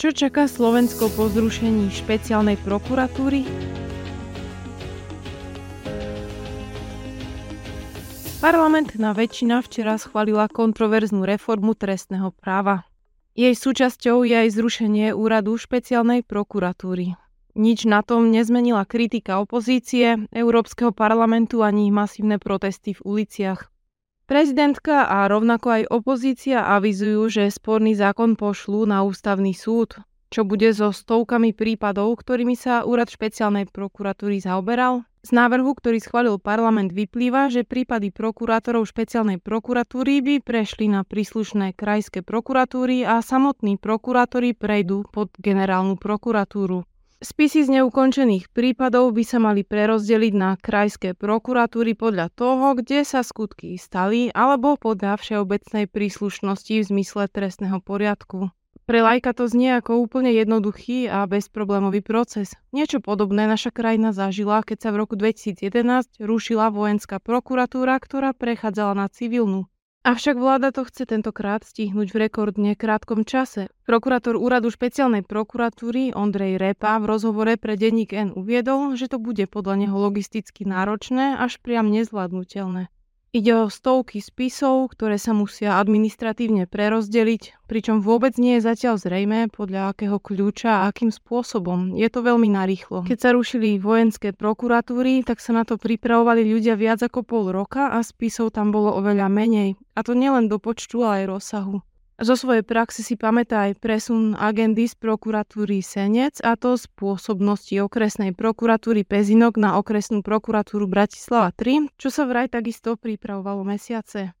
Čo čaká Slovensko po zrušení špeciálnej prokuratúry? Parlamentná väčšina včera schválila kontroverznú reformu trestného práva. Jej súčasťou je aj zrušenie úradu špeciálnej prokuratúry. Nič na tom nezmenila kritika opozície, Európskeho parlamentu ani masívne protesty v uliciach. Prezidentka a rovnako aj opozícia avizujú, že sporný zákon pošlú na ústavný súd, čo bude so stovkami prípadov, ktorými sa úrad špeciálnej prokuratúry zaoberal. Z návrhu, ktorý schválil parlament, vyplýva, že prípady prokurátorov špeciálnej prokuratúry by prešli na príslušné krajské prokuratúry a samotní prokurátori prejdú pod generálnu prokuratúru. Spisy z neukončených prípadov by sa mali prerozdeliť na krajské prokuratúry podľa toho, kde sa skutky stali, alebo podľa všeobecnej príslušnosti v zmysle trestného poriadku. Pre lajka to znie ako úplne jednoduchý a bezproblémový proces. Niečo podobné naša krajina zažila, keď sa v roku 2011 rušila vojenská prokuratúra, ktorá prechádzala na civilnú. Avšak vláda to chce tentokrát stihnúť v rekordne krátkom čase. Prokurátor úradu špeciálnej prokuratúry Ondrej Repa v rozhovore pre denník N uviedol, že to bude podľa neho logisticky náročné až priam nezvládnutelné. Ide o stovky spisov, ktoré sa musia administratívne prerozdeliť, pričom vôbec nie je zatiaľ zrejme podľa akého kľúča a akým spôsobom. Je to veľmi narýchlo. Keď sa rušili vojenské prokuratúry, tak sa na to pripravovali ľudia viac ako pol roka a spisov tam bolo oveľa menej. A to nielen do počtu, ale aj rozsahu. Zo svojej praxe si pamätá aj presun agendy z prokuratúry Senec a to z pôsobnosti okresnej prokuratúry Pezinok na okresnú prokuratúru Bratislava 3, čo sa vraj takisto pripravovalo mesiace.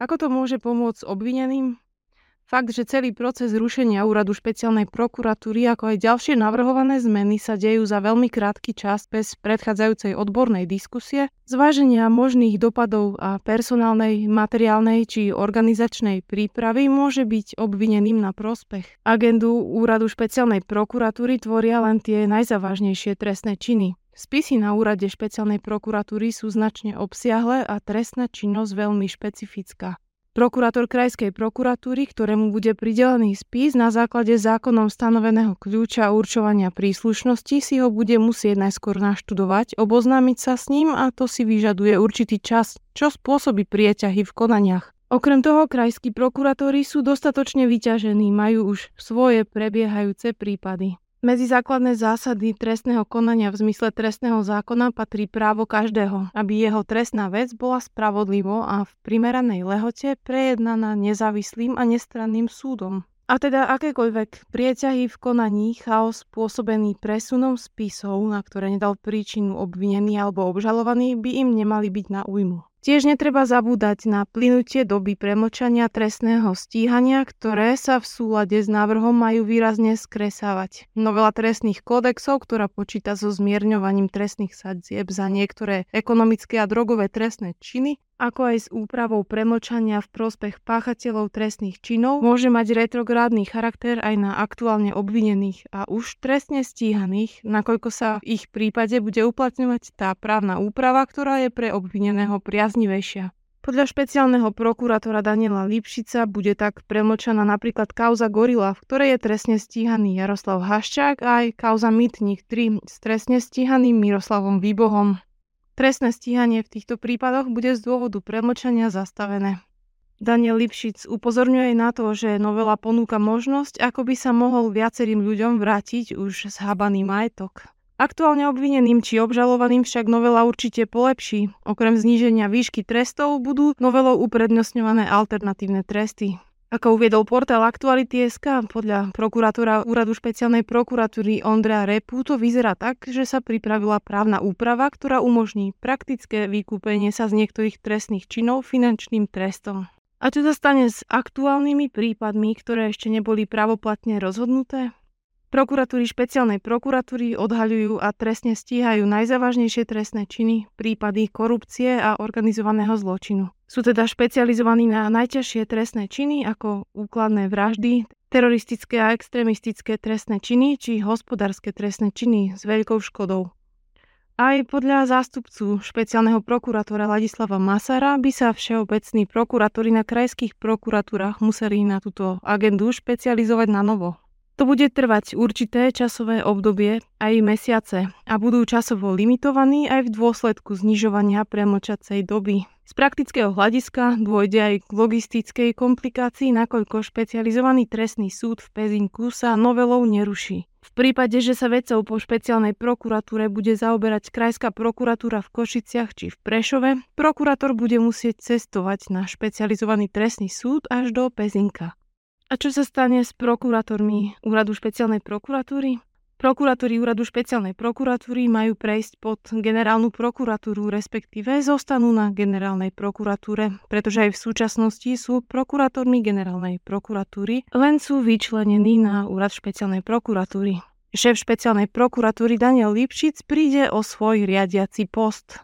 Ako to môže pomôcť obvineným? Fakt, že celý proces zrušenia úradu špeciálnej prokuratúry, ako aj ďalšie navrhované zmeny sa dejú za veľmi krátky čas bez predchádzajúcej odbornej diskusie, zváženia možných dopadov a personálnej, materiálnej či organizačnej prípravy môže byť obvineným na prospech. Agendu úradu špeciálnej prokuratúry tvoria len tie najzávažnejšie trestné činy. Spisy na úrade špeciálnej prokuratúry sú značne obsiahle a trestná činnosť veľmi špecifická. Prokurátor krajskej prokuratúry, ktorému bude pridelený spis na základe zákonom stanoveného kľúča určovania príslušnosti, si ho bude musieť najskôr naštudovať, oboznámiť sa s ním a to si vyžaduje určitý čas, čo spôsobí prieťahy v konaniach. Okrem toho, krajskí prokurátori sú dostatočne vyťažení, majú už svoje prebiehajúce prípady. Medzi základné zásady trestného konania v zmysle trestného zákona patrí právo každého, aby jeho trestná vec bola spravodlivo a v primeranej lehote prejednaná nezávislým a nestranným súdom. A teda akékoľvek prieťahy v konaní, chaos spôsobený presunom spisov, na ktoré nedal príčinu obvinený alebo obžalovaný, by im nemali byť na újmu. Tiež netreba zabúdať na plynutie doby premočania trestného stíhania, ktoré sa v súlade s návrhom majú výrazne skresávať. Novela trestných kódexov, ktorá počíta so zmierňovaním trestných sadzieb za niektoré ekonomické a drogové trestné činy, ako aj s úpravou premočania v prospech páchateľov trestných činov, môže mať retrográdny charakter aj na aktuálne obvinených a už trestne stíhaných, nakoľko sa v ich prípade bude uplatňovať tá právna úprava, ktorá je pre obvineného priaznivejšia. Podľa špeciálneho prokurátora Daniela Lipšica bude tak premočaná napríklad kauza Gorila, v ktorej je trestne stíhaný Jaroslav Haščák a aj kauza Mytník 3 s trestne stíhaným Miroslavom Výbohom. Trestné stíhanie v týchto prípadoch bude z dôvodu premlčania zastavené. Daniel Lipšic upozorňuje na to, že novela ponúka možnosť, ako by sa mohol viacerým ľuďom vrátiť už zhábaný majetok. Aktuálne obvineným či obžalovaným však novela určite polepší. Okrem zníženia výšky trestov budú novelou uprednostňované alternatívne tresty. Ako uviedol portál Aktuality.sk, podľa prokurátora úradu špeciálnej prokuratúry Ondrea Repu to vyzerá tak, že sa pripravila právna úprava, ktorá umožní praktické vykúpenie sa z niektorých trestných činov finančným trestom. A čo sa stane s aktuálnymi prípadmi, ktoré ešte neboli pravoplatne rozhodnuté? Prokuratúry špeciálnej prokuratúry odhaľujú a trestne stíhajú najzávažnejšie trestné činy, prípady korupcie a organizovaného zločinu. Sú teda špecializovaní na najťažšie trestné činy ako úkladné vraždy, teroristické a extrémistické trestné činy či hospodárske trestné činy s veľkou škodou. Aj podľa zástupcu špeciálneho prokurátora Ladislava Masara by sa všeobecní prokurátori na krajských prokuratúrach museli na túto agendu špecializovať na novo. To bude trvať určité časové obdobie, aj mesiace, a budú časovo limitovaní aj v dôsledku znižovania premočacej doby. Z praktického hľadiska dôjde aj k logistickej komplikácii, nakoľko špecializovaný trestný súd v Pezinku sa novelou neruší. V prípade, že sa vecou po špeciálnej prokuratúre bude zaoberať Krajská prokuratúra v Košiciach či v Prešove, prokurátor bude musieť cestovať na špecializovaný trestný súd až do Pezinka. A čo sa stane s prokurátormi Úradu špeciálnej prokuratúry? Prokuratúry Úradu špeciálnej prokuratúry majú prejsť pod generálnu prokuratúru, respektíve zostanú na generálnej prokuratúre, pretože aj v súčasnosti sú prokurátormi generálnej prokuratúry, len sú vyčlenení na Úrad špeciálnej prokuratúry. Šéf špeciálnej prokuratúry Daniel Lipšic príde o svoj riadiaci post.